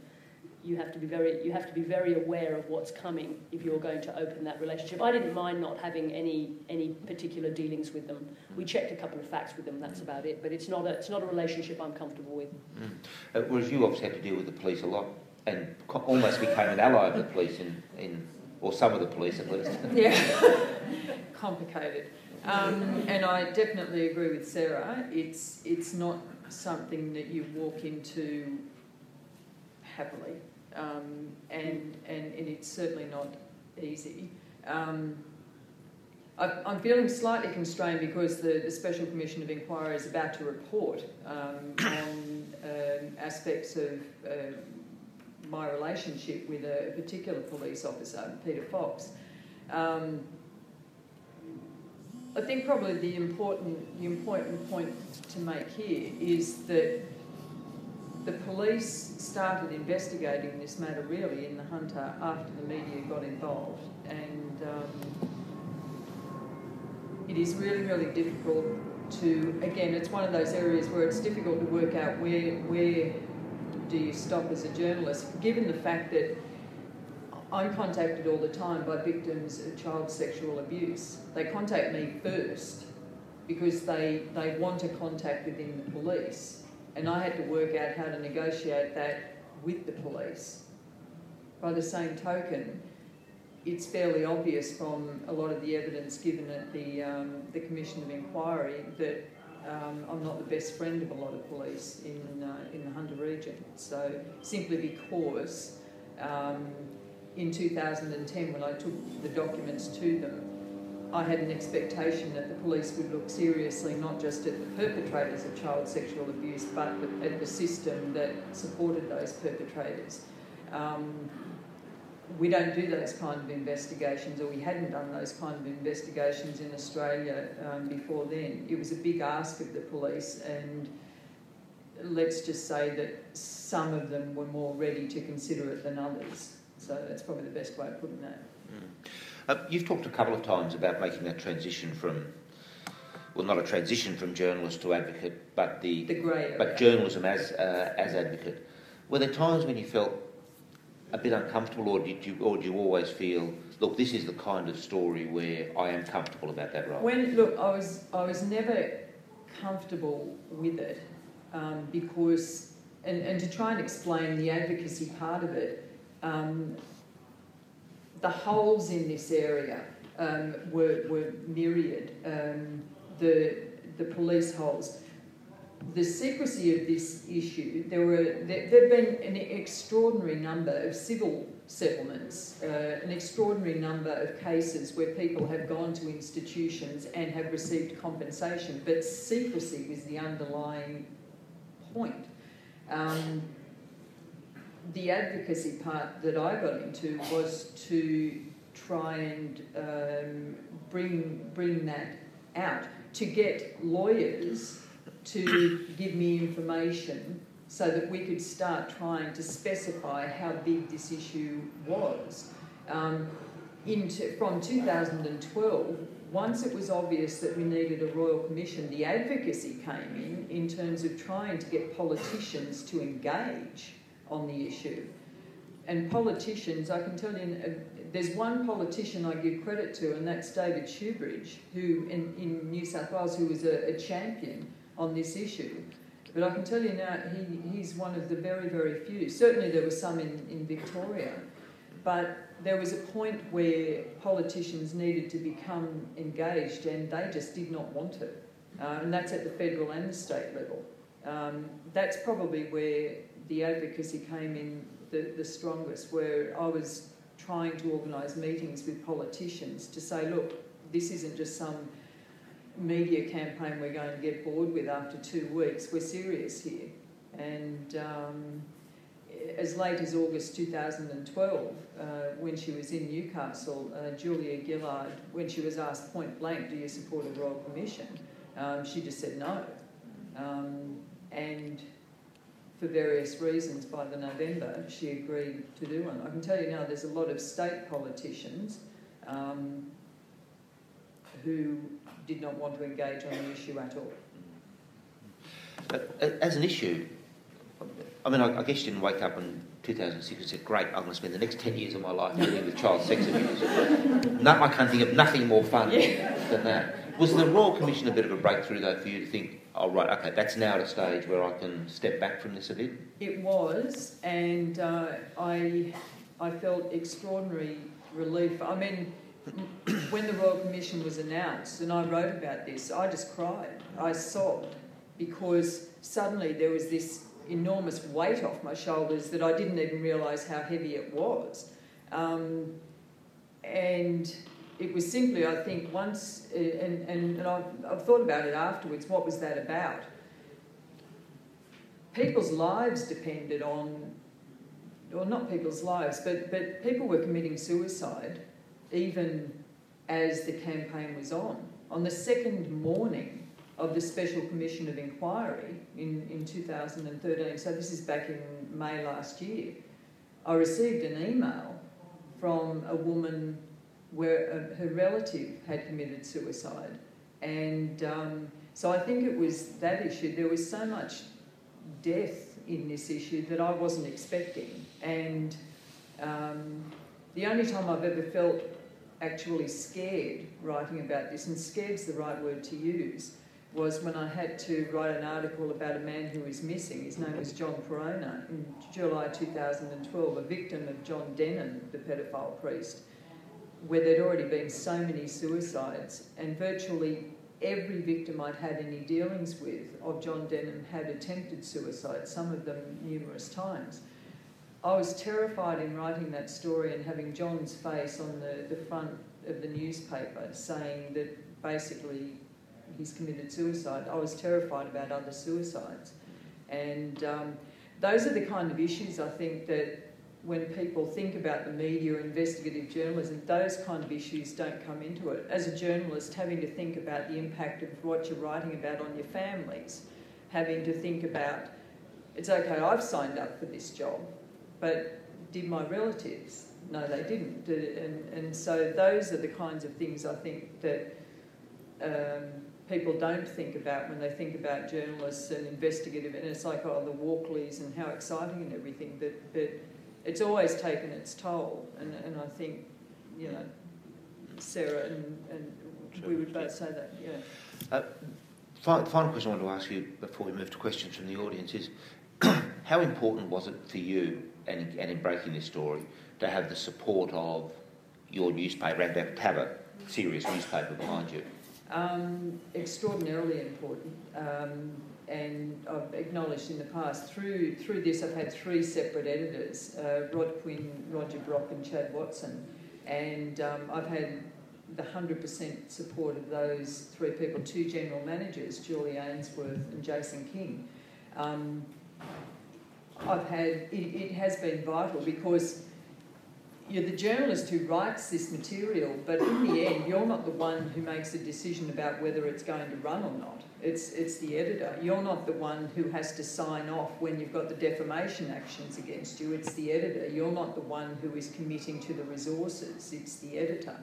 you have to be very you have to be very aware of what's coming if you're going to open that relationship. I didn't mind not having any any particular dealings with them. We checked a couple of facts with them. That's about it. But it's not a it's not a relationship I'm comfortable with. Mm. Uh, whereas you obviously had to deal with the police a lot and almost became an ally of the police in, in or some of the police at least. [LAUGHS] yeah, [LAUGHS] complicated. Um, and I definitely agree with Sarah. It's it's not something that you walk into happily, um, and, and and it's certainly not easy. Um, I'm feeling slightly constrained because the, the, Special Commission of Inquiry is about to report um, on um, aspects of uh, my relationship with a particular police officer, Peter Fox. Um, I think probably the important, the important point to make here is that the police started investigating this matter really in the Hunter after the media got involved, and um, it is really, really difficult to. Again, it's one of those areas where it's difficult to work out where where do you stop as a journalist, given the fact that I'm contacted all the time by victims of child sexual abuse. They contact me first because they, they want a contact within the police. And I had to work out how to negotiate that with the police. By the same token, it's fairly obvious from a lot of the evidence given at the, um, the Commission of Inquiry that um, I'm not the best friend of a lot of police in, uh, in the Hunter region. So simply because um, in 2010, when I took the documents to them, I had an expectation that the police would look seriously not just at the perpetrators of child sexual abuse, but at the system that supported those perpetrators. Um, we don't do those kind of investigations, or we hadn't done those kind of investigations in Australia um, before then. It was a big ask of the police, and let's just say that some of them were more ready to consider it than others. So that's probably the best way of putting that. Mm. Uh, you've talked a couple of times about making that transition from, well, not a transition from journalist to advocate, but the, the grey but journalism as uh, as advocate. Were there times when you felt a bit uncomfortable, or did you, or did you always feel, look, this is the kind of story where I am comfortable about that role? When look, I was I was never comfortable with it um, because, and, and to try and explain the advocacy part of it, um, the holes in this area um, were, were myriad. Um, the the police holes the secrecy of this issue, there were there, have been an extraordinary number of civil settlements, uh, an extraordinary number of cases where people have gone to institutions and have received compensation, but secrecy was the underlying point. Um, the advocacy part that I got into was to try and um, bring bring that out to get lawyers to give me information so that we could start trying to specify how big this issue was. Um, into, from 2012, once it was obvious that we needed a royal commission, the advocacy came in in terms of trying to get politicians to engage on the issue. And politicians, I can tell you, uh, there's one politician I give credit to, and that's David Shoebridge, who in, in New South Wales, who was a, a champion on this issue. But I can tell you now, he, he's one of the very, very few. Certainly, there were some in, in Victoria, but there was a point where politicians needed to become engaged and they just did not want to. Uh, and that's at the federal and the state level. Um, that's probably where the advocacy came in the, the strongest, where I was trying to organise meetings with politicians to say, look, this isn't just some media campaign we're going to get bored with after two weeks. We're serious here. And um, as late as August 2012, uh, when she was in Newcastle, uh, Julia Gillard, when she was asked point blank, Do you support a Royal Commission? Um, she just said no. Um, and for various reasons, by the November, she agreed to do one. I can tell you now there's a lot of state politicians um, who did not want to engage on the issue at all. But as an issue, I mean, I, guess you didn't wake up in 2006 and said, "Great, I'm going to spend the next 10 years of my life dealing with child sex abuse." no, I can't think of nothing more fun yeah. than that. Was the Royal Commission a bit of a breakthrough, though, for you to think, "Oh, right, okay, that's now at a stage where I can step back from this a bit"? It was, and uh, I, I felt extraordinary relief. I mean when the Royal Commission was announced, and I wrote about this, I just cried. I sobbed because suddenly there was this enormous weight off my shoulders that I didn't even realise how heavy it was. Um, and it was simply, I think, once, uh, and, and, and I've, I've thought about it afterwards, what was that about? People's lives depended on, or not people's lives, but, but people were committing suicide even as the campaign was on. On the second morning of the Special Commission of Inquiry in, in 2013, so this is back in May last year, I received an email from a woman where uh, her relative had committed suicide. And um, so I think it was that issue. There was so much death in this issue that I wasn't expecting. And um, the only time I've ever felt actually scared writing about this, and scared's the right word to use, was when I had to write an article about a man who was missing. His name was John Pirona in July 2012, a victim of John Denham, the pedophile priest where there'd already been so many suicides, and virtually every victim I'd had any dealings with of John Denham had attempted suicide, some of them numerous times. I was terrified in writing that story and having John's face on the, the front of the newspaper saying that basically he's committed suicide. I was terrified about other suicides. And um, those are the kind of issues I think that when people think about the media investigative journalism, those kind of issues don't come into it. As a journalist, having to think about the impact of what you're writing about on your families, having to think about, it's okay, I've signed up for this job, but did my relatives? No, they didn't. And, and so those are the kinds of things I think that um, people don't think about when they think about journalists and investigative. And it's like, oh, the Walkleys and how exciting and everything. But, but it's always taken its toll, and, and I think, you know, Sarah and, and we would both say that, yeah. Uh, final, question I want to ask you before we move to questions from the audience is [COUGHS] how important was it for you and, and in breaking this story to have the support of your newspaper and to have a serious newspaper behind you? Um, extraordinarily important. Um, and I've acknowledged in the past through through this I've had three separate editors: uh, Rod Quinn, Roger Brock, and Chad Watson, and um, I've had the hundred percent support of those three people. Two general managers, Julie Ainsworth and Jason King. Um, I've had it, it has been vital because you're the journalist who writes this material, but in the end, you're not the one who makes a decision about whether it's going to run or not. It's, it's the editor. You're not the one who has to sign off when you've got the defamation actions against you. It's the editor. You're not the one who is committing to the resources. It's the editor.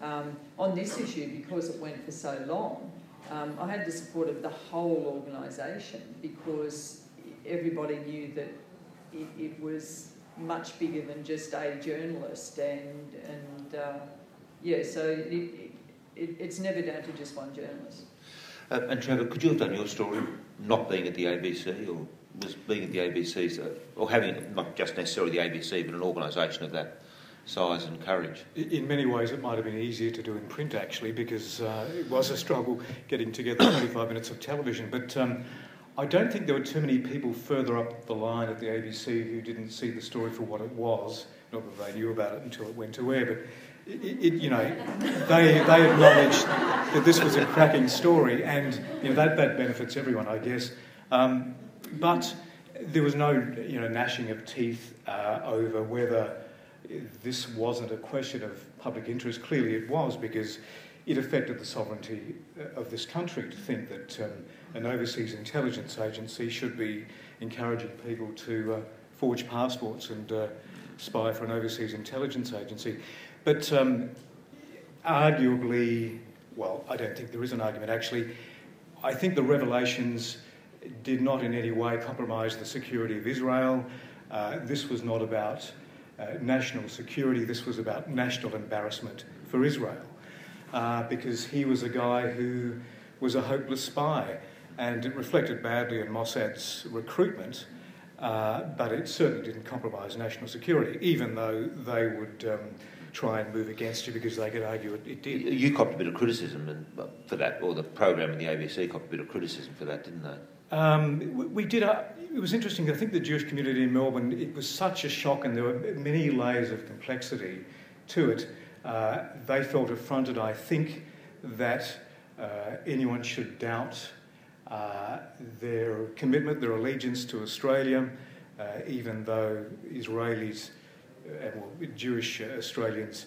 Um, on this issue, because it went for so long, um, I had the support of the whole organisation because everybody knew that it, it was much bigger than just a journalist, and and uh, yeah, so it, it, it's never down to just one journalist. Uh, and Trevor, could you have done your story not being at the ABC, or was being at the ABC, so, or having not just necessarily the ABC, but an organisation of that size and courage? In many ways, it might have been easier to do in print actually, because uh, it was a struggle getting together [COUGHS] 25 minutes of television, but. Um, I don't think there were too many people further up the line at the ABC who didn't see the story for what it was. Not that they knew about it until it went to air, but it, it, you know, they, they acknowledged that this was a cracking story, and you know that, that benefits everyone, I guess. Um, but there was no you know gnashing of teeth uh, over whether this wasn't a question of public interest. Clearly, it was because it affected the sovereignty uh, of this country to think that um, an overseas intelligence agency should be encouraging people to uh, forge passports and uh, spy for an overseas intelligence agency. But um, arguably, well, I don't think there is an argument actually. I think the revelations did not in any way compromise the security of Israel. Uh, this was not about uh, national security, this was about national embarrassment for Israel uh, because he was a guy who was a hopeless spy. And it reflected badly on Mossad's recruitment, uh, but it certainly didn't compromise national security, even though they would um, try and move against you because they could argue it, it did. You copped a bit of criticism for that, or the program in the ABC copped a bit of criticism for that, didn't they? Um, we, we, did. Uh, it was interesting. I think the Jewish community in Melbourne. It was such a shock, and there were many layers of complexity to it. Uh, they felt affronted. I think that uh, anyone should doubt their commitment, their allegiance to Australia, uh, even though Israelis and well, Jewish Australians,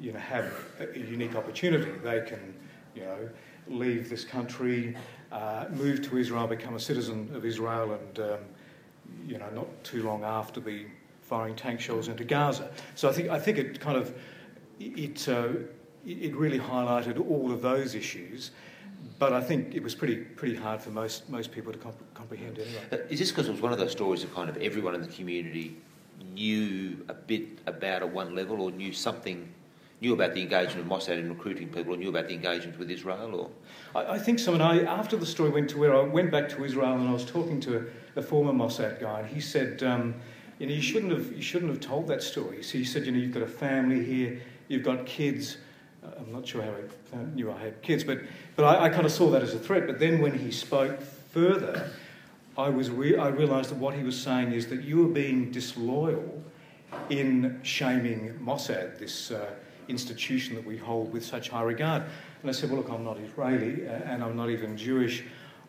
you know, have a unique opportunity. They can, you know, leave this country, uh, move to Israel, become a citizen of Israel, and um, you know, not too long after be firing tank shells into Gaza. So I think I think it kind of it uh, it really highlighted all of those issues. But I think it was pretty pretty hard for most most people to comp- comprehend anyway. Uh, is this because it was one of those stories of kind of everyone in the community knew a bit about at one level, or knew something knew about the engagement of Mossad in recruiting people, or knew about the engagement with Israel, or? I, I think so. And I, after the story went to where I went back to Israel, and I was talking to a, a former Mossad guy, and he said, um, you know, you shouldn't have you shouldn't have told that story. So he said, you know, you've got a family here, you've got kids. Uh, I'm not sure how I knew I had kids, but but I, I kind of saw that as a threat. But then when he spoke further. I, was re- I realised that what he was saying is that you were being disloyal in shaming Mossad, this uh, institution that we hold with such high regard. And I said, Well, look, I'm not Israeli uh, and I'm not even Jewish.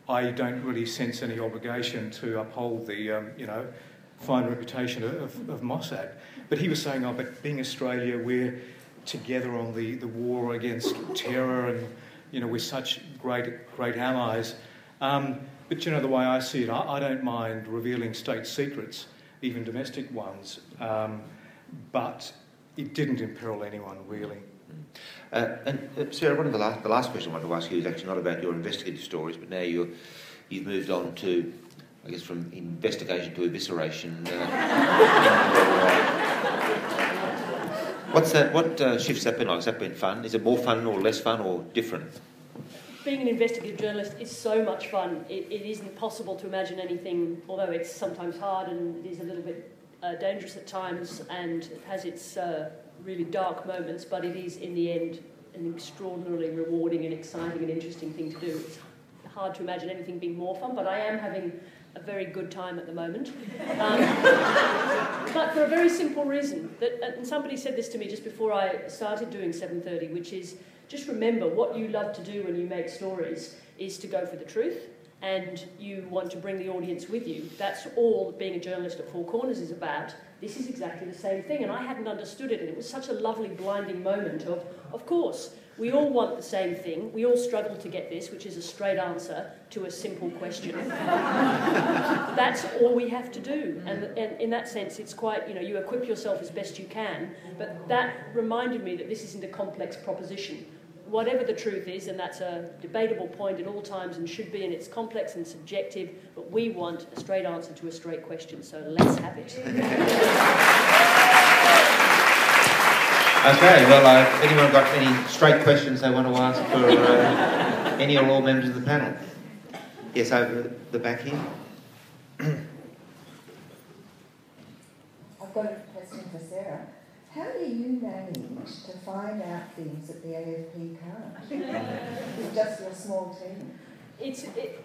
I don't really sense any obligation to uphold the, um, you know, fine reputation of, of, Mossad. But he was saying, Oh, but being Australia, we're together on the, the war against terror and, you know, we're such great, great allies. Um, but you know, the way I see it, I, I don't mind revealing state secrets, even domestic ones, um, but it didn't imperil anyone really. Uh, and uh, Sarah, one of the last, the last question I wanted to ask you is actually not about your investigative stories, but now you you've moved on to, I guess, from investigation to evisceration. Uh, [LAUGHS] What's that? What uh, shifts that been like? Has that been fun? Is it more fun or less fun or different? being an investigative journalist is so much fun. It, it isn't possible to imagine anything, although it's sometimes hard and it is a little bit uh, dangerous at times and it has its uh, really dark moments, but it is, in the end, an extraordinarily rewarding and exciting and interesting thing to do. It's hard to imagine anything being more fun, but I am having a very good time at the moment. Um, but for a very simple reason. That, and somebody said this to me just before I started doing 7.30, which is just remember what you love to do when you make stories is to go for the truth and you want to bring the audience with you. That's all being a journalist at Four Corners is about. This is exactly the same thing, and I hadn't understood it, and it was such a lovely blinding moment of, of course, we all want the same thing. We all struggle to get this, which is a straight answer to a simple question. [LAUGHS] That's all we have to do. And, and in that sense, it's quite, you know, you equip yourself as best you can. But that reminded me that this isn't a complex proposition whatever the truth is, and that's a debatable point at all times and should be, and it's complex and subjective, but we want a straight answer to a straight question, so let's have it. [LAUGHS] Okay, well, uh, anyone got any straight questions they want to ask for uh, any or all members of the panel? Yes, over the back here. I've got a question for Sarah. How do you manage to find out things that the AFP can't [LAUGHS] with just your small team? It's it,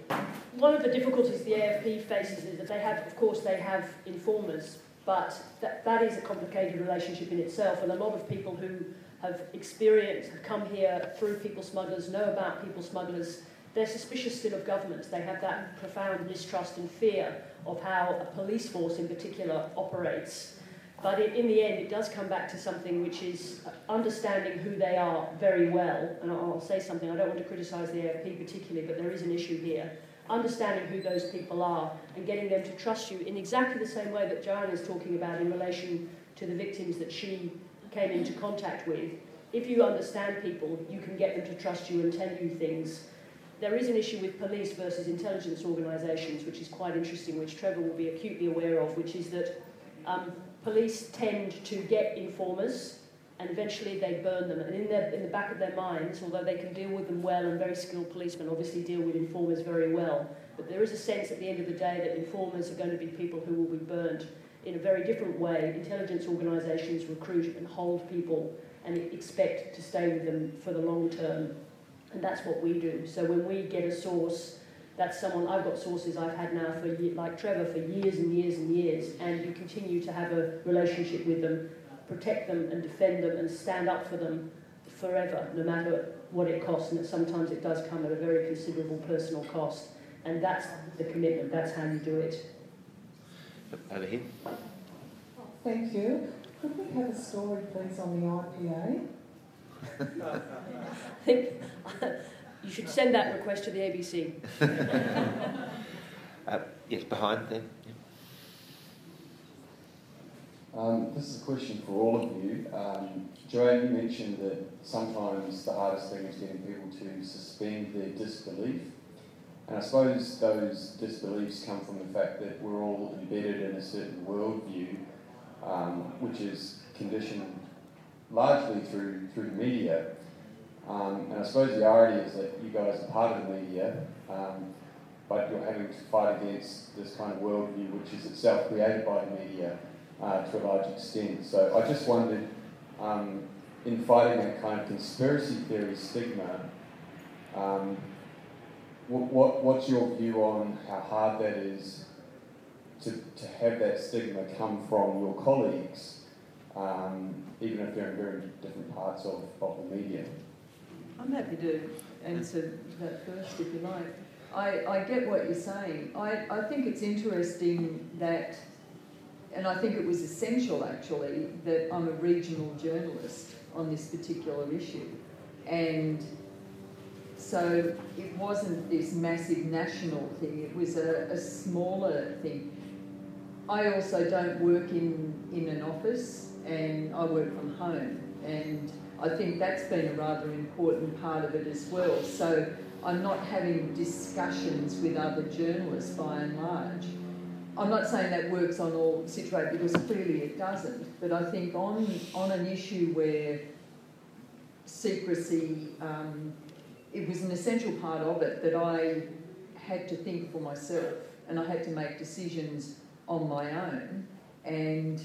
one of the difficulties the AFP faces is that they have, of course, they have informers, but that, that is a complicated relationship in itself, and a lot of people who have experienced, have come here through people smugglers, know about people smugglers, they're suspicious still of governments. They have that profound mistrust and fear of how a police force in particular operates. But it, in the end, it does come back to something which is understanding who they are very well. And I'll say something, I don't want to criticise the AFP particularly, but there is an issue here. Understanding who those people are and getting them to trust you in exactly the same way that Joanne is talking about in relation to the victims that she came into contact with. If you understand people, you can get them to trust you and tell you things. There is an issue with police versus intelligence organisations, which is quite interesting, which Trevor will be acutely aware of, which is that um, police tend to get informers and eventually they burn them. And in, their, in the back of their minds, although they can deal with them well, and very skilled policemen obviously deal with informers very well, but there is a sense at the end of the day that informers are going to be people who will be burned in a very different way. Intelligence organisations recruit and hold people and expect to stay with them for the long term. And that's what we do. So when we get a source that's someone I've got sources I've had now for like Trevor for years and years and years, and you continue to have a relationship with them, protect them and defend them and stand up for them forever, no matter what it costs. And that sometimes it does come at a very considerable personal cost, and that's the commitment. That's how you do it. Over here. Thank you. Could we have a story, please, on the IPA? I think [LAUGHS] you should send that request to the ABC. [LAUGHS] uh, yes, behind there. Um, this is a question for all of you. Um, Joanne, you mentioned that sometimes the hardest thing is getting people to suspend their disbelief. And I suppose those disbeliefs come from the fact that we're all embedded in a certain worldview, um, which is conditioned largely through, through media. Um, and I suppose the irony is that you guys are part of the media, um, but you're having to fight against this kind of worldview, which is itself created by the media uh, to a large extent. So I just wondered, um, in fighting that kind of conspiracy theory stigma, um, what, what, what's your view on how hard that is to, to have that stigma come from your colleagues, um, even if they're in very different parts of, of the media? I'm happy to answer that first if you like. I, I get what you're saying. I, I think it's interesting that, and I think it was essential actually, that I'm a regional journalist on this particular issue. And so it wasn't this massive national thing, it was a, a smaller thing. I also don't work in, in an office and I work from home. And I think that's been a rather important part of it as well. So I'm not having discussions with other journalists by and large. I'm not saying that works on all situations because clearly it doesn't, but I think on, on an issue where secrecy, um, it was an essential part of it that I had to think for myself and I had to make decisions on my own. And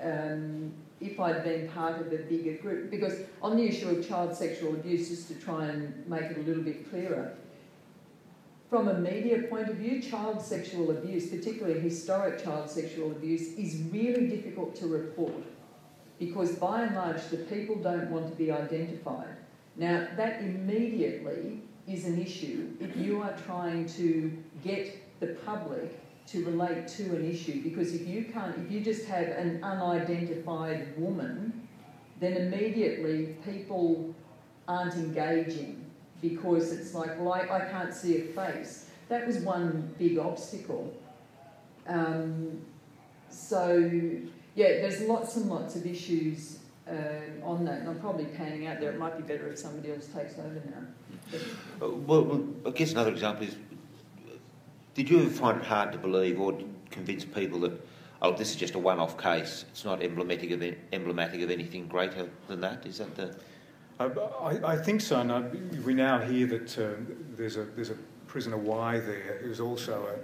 um, if I'd been part of a bigger group. Because on the issue of child sexual abuse, just to try and make it a little bit clearer, from a media point of view, child sexual abuse, particularly historic child sexual abuse, is really difficult to report because by and large the people don't want to be identified. Now, that immediately is an issue if you are trying to get the public to relate to an issue because if you can't, if you just have an unidentified woman, then immediately people aren't engaging because it's like, well, I, I can't see a face. That was one big obstacle. Um, so, yeah, there's lots and lots of issues uh, on that, and I'm probably panning out there. It might be better if somebody else takes over now. But, well, well, I guess another example is did you find it hard to believe or convince people that, oh, this is just a one-off case? It's not emblematic of emblematic of anything greater than that. Is that the? I, I think so. And we now hear that uh, there's a there's a prisoner Y there who's also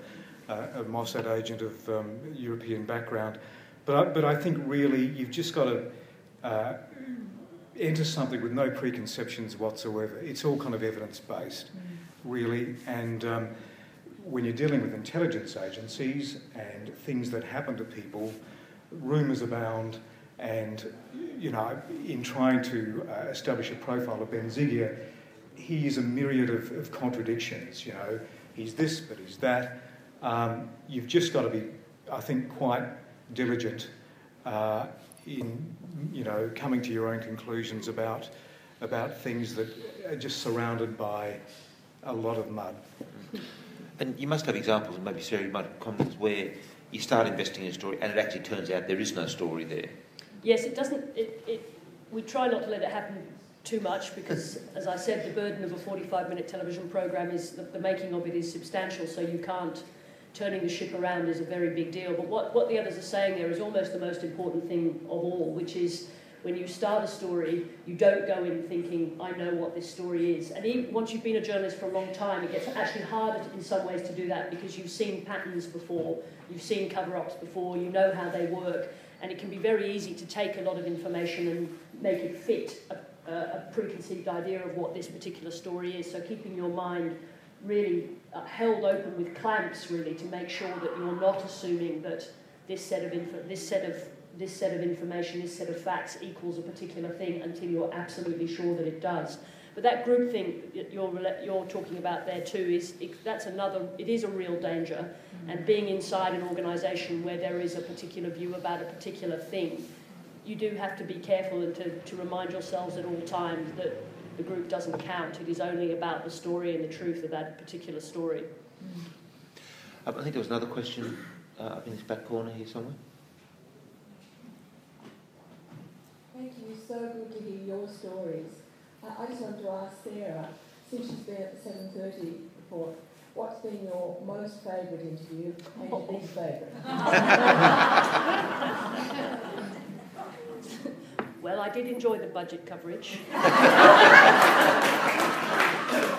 a, a, a Mossad agent of um, European background. But I, but I think really you've just got to. Uh, enter something with no preconceptions whatsoever. It's all kind of evidence based, mm. really, and um, when you're dealing with intelligence agencies and things that happen to people, rumours abound, and you know, in trying to uh, establish a profile of Ben Zygier, he is a myriad of, of, contradictions. You know, he's this, but he's that. Um, you've just got to be, I think, quite diligent uh, in you know coming to your own conclusions about about things that are just surrounded by a lot of mud. And you must have examples, and maybe Sarah, you might have comments where you start investing in a story and it actually turns out there is no story there. Yes, it doesn't. It, it, we try not to let it happen too much because, as I said, the burden of a 45 minute television program is the, the making of it is substantial, so you can't. Turning the ship around is a very big deal. But what, what the others are saying there is almost the most important thing of all, which is when you start a story, you don't go in thinking, I know what this story is. And even once you've been a journalist for a long time, it gets actually harder in some ways to do that because you've seen patterns before, you've seen cover ups before, you know how they work, and it can be very easy to take a lot of information and make it fit a, a, preconceived idea of what this particular story is. So keeping your mind really uh, held open with clamps, really, to make sure that you're not assuming that this set of this set of this set of information, this set of facts equals a particular thing until you're absolutely sure that it does. But that group thing you're, you're talking about there too is that's another. It is a real danger, mm-hmm. and being inside an organisation where there is a particular view about a particular thing, you do have to be careful and to, to remind yourselves at all times that the group doesn't count. It is only about the story and the truth of that particular story. Mm-hmm. I think there was another question uh, up in this back corner here somewhere. Thank you. So good to hear your stories. I just wanted to ask Sarah, since she's been at the 7.30 report, what's been your most favourite interview and your least favourite? well, I did enjoy the budget coverage. [LAUGHS]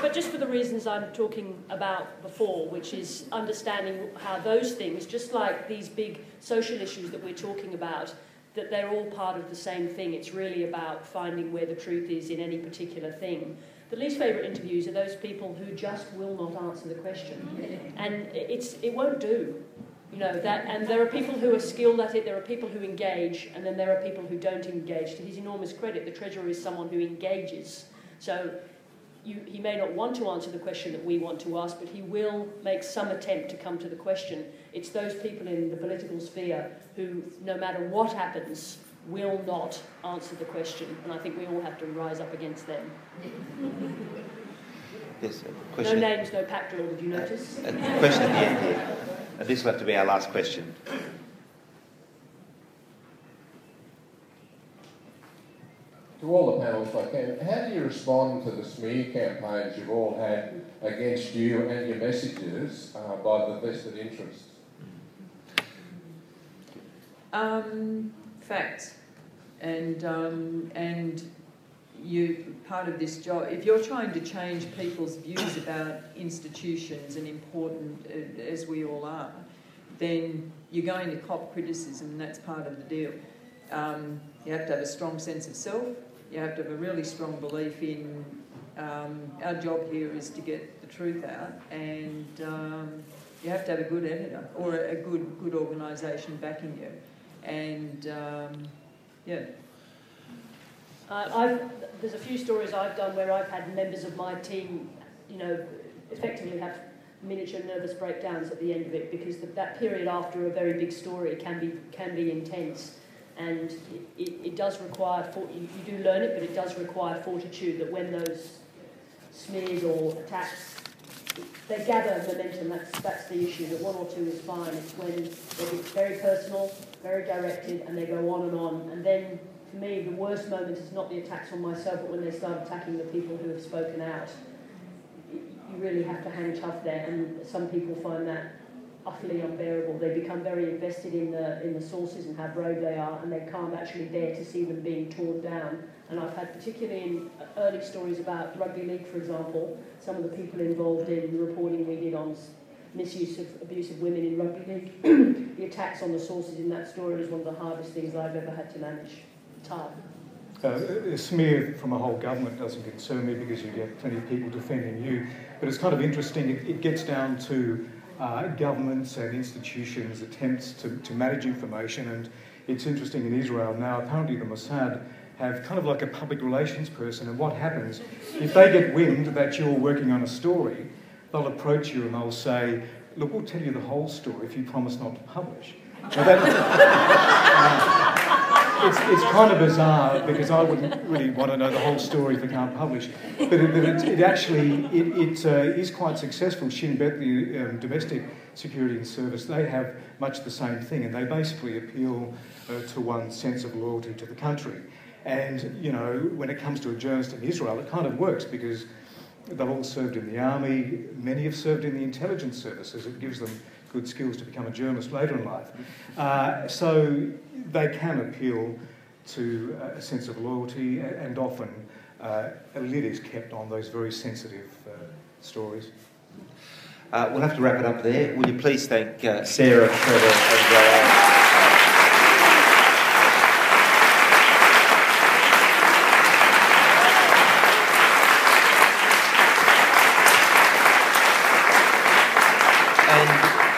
but just for the reasons I'm talking about before, which is understanding how those things, just like these big social issues that we're talking about, that they're all part of the same thing. It's really about finding where the truth is in any particular thing. The least favourite interviews are those people who just will not answer the question, and it's it won't do, you know that. And there are people who are skilled at it. There are people who engage, and then there are people who don't engage. To his enormous credit, the treasurer is someone who engages. So you, he may not want to answer the question that we want to ask, but he will make some attempt to come to the question. It's those people in the political sphere who, no matter what happens, will not answer the question, and I think we all have to rise up against them. Yes, question. No names, no pack drill, did you notice? A, a question at the end here. And this will have to be our last question. to all the panelists I can, how do you respond to the smear campaigns you've all had against you and your messages uh, by the vested interests? Um, facts. And, um, and you, part of this job, if you're trying to change people's views about institutions and important uh, as we all are, then you're going to cop criticism, and that's part of the deal. Um, you have to have a strong sense of self, you have to have a really strong belief in um, our job here is to get the truth out, and um, you have to have a good editor or a good good organisation backing you, and um, yeah. Uh, there's a few stories I've done where I've had members of my team, you know, effectively have miniature nervous breakdowns at the end of it because the, that period after a very big story can be can be intense and it, it does require, you, you do learn it, but it does require fortitude that when those smears or attacks, they gather momentum, that's, that's the issue, that one or two is fine. It's when they get very personal, very directed, and they go on and on. And then, for me, the worst moment is not the attacks on myself, but when they start attacking the people who have spoken out. You really have to hang tough there, and some people find that utterly unbearable. They become very invested in the in the sources and how brave they are, and they can't actually bear to see them being torn down. And I've had, particularly in early stories about rugby league, for example, some of the people involved in the reporting we did on misuse of abuse of women in rugby league, [CLEARS THROAT] the attacks on the sources in that story was one of the hardest things I've ever had to manage. Time. Uh, a smear from a whole government doesn't concern me because you get plenty of people defending you. But it's kind of interesting. It, it gets down to uh, governments and institutions' attempts to, to manage information. And it's interesting in Israel now, apparently the Mossad have kind of like a public relations person. And what happens, if they get wind that you're working on a story, they'll approach you and they'll say, Look, we'll tell you the whole story if you promise not to publish. That, [LAUGHS] uh, it's, it's kind of bizarre because I wouldn't really want to know the whole story if I can't publish. But it, but it, it actually it, it uh, is quite successful. Shin Bet, the um, domestic security and service, they have much the same thing, and they basically appeal uh, to one's sense of loyalty to the country. And you know, when it comes to a journalist in Israel, it kind of works because they've all served in the army. Many have served in the intelligence services. It gives them good skills to become a journalist later in life. Uh, so they can appeal to a sense of loyalty, and often uh, a lid is kept on those very sensitive uh, stories. Uh, we'll have to wrap it up there. Will you please thank uh, Sarah, Trevor, and Joanne?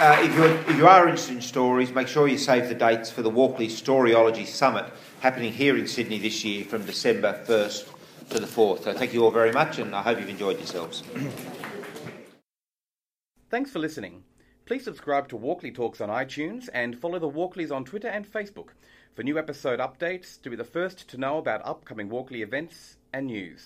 uh, if, you're, if you are interested in stories, make sure you save the dates for the Walkley Storyology Summit happening here in Sydney this year from December 1st to the 4th. So thank you all very much, and I hope you've enjoyed yourselves. [CLEARS THROAT] Thanks for listening. Please subscribe to Walkley Talks on iTunes and follow the Walkleys on Twitter and Facebook for new episode updates to be the first to know about upcoming Walkley events and news.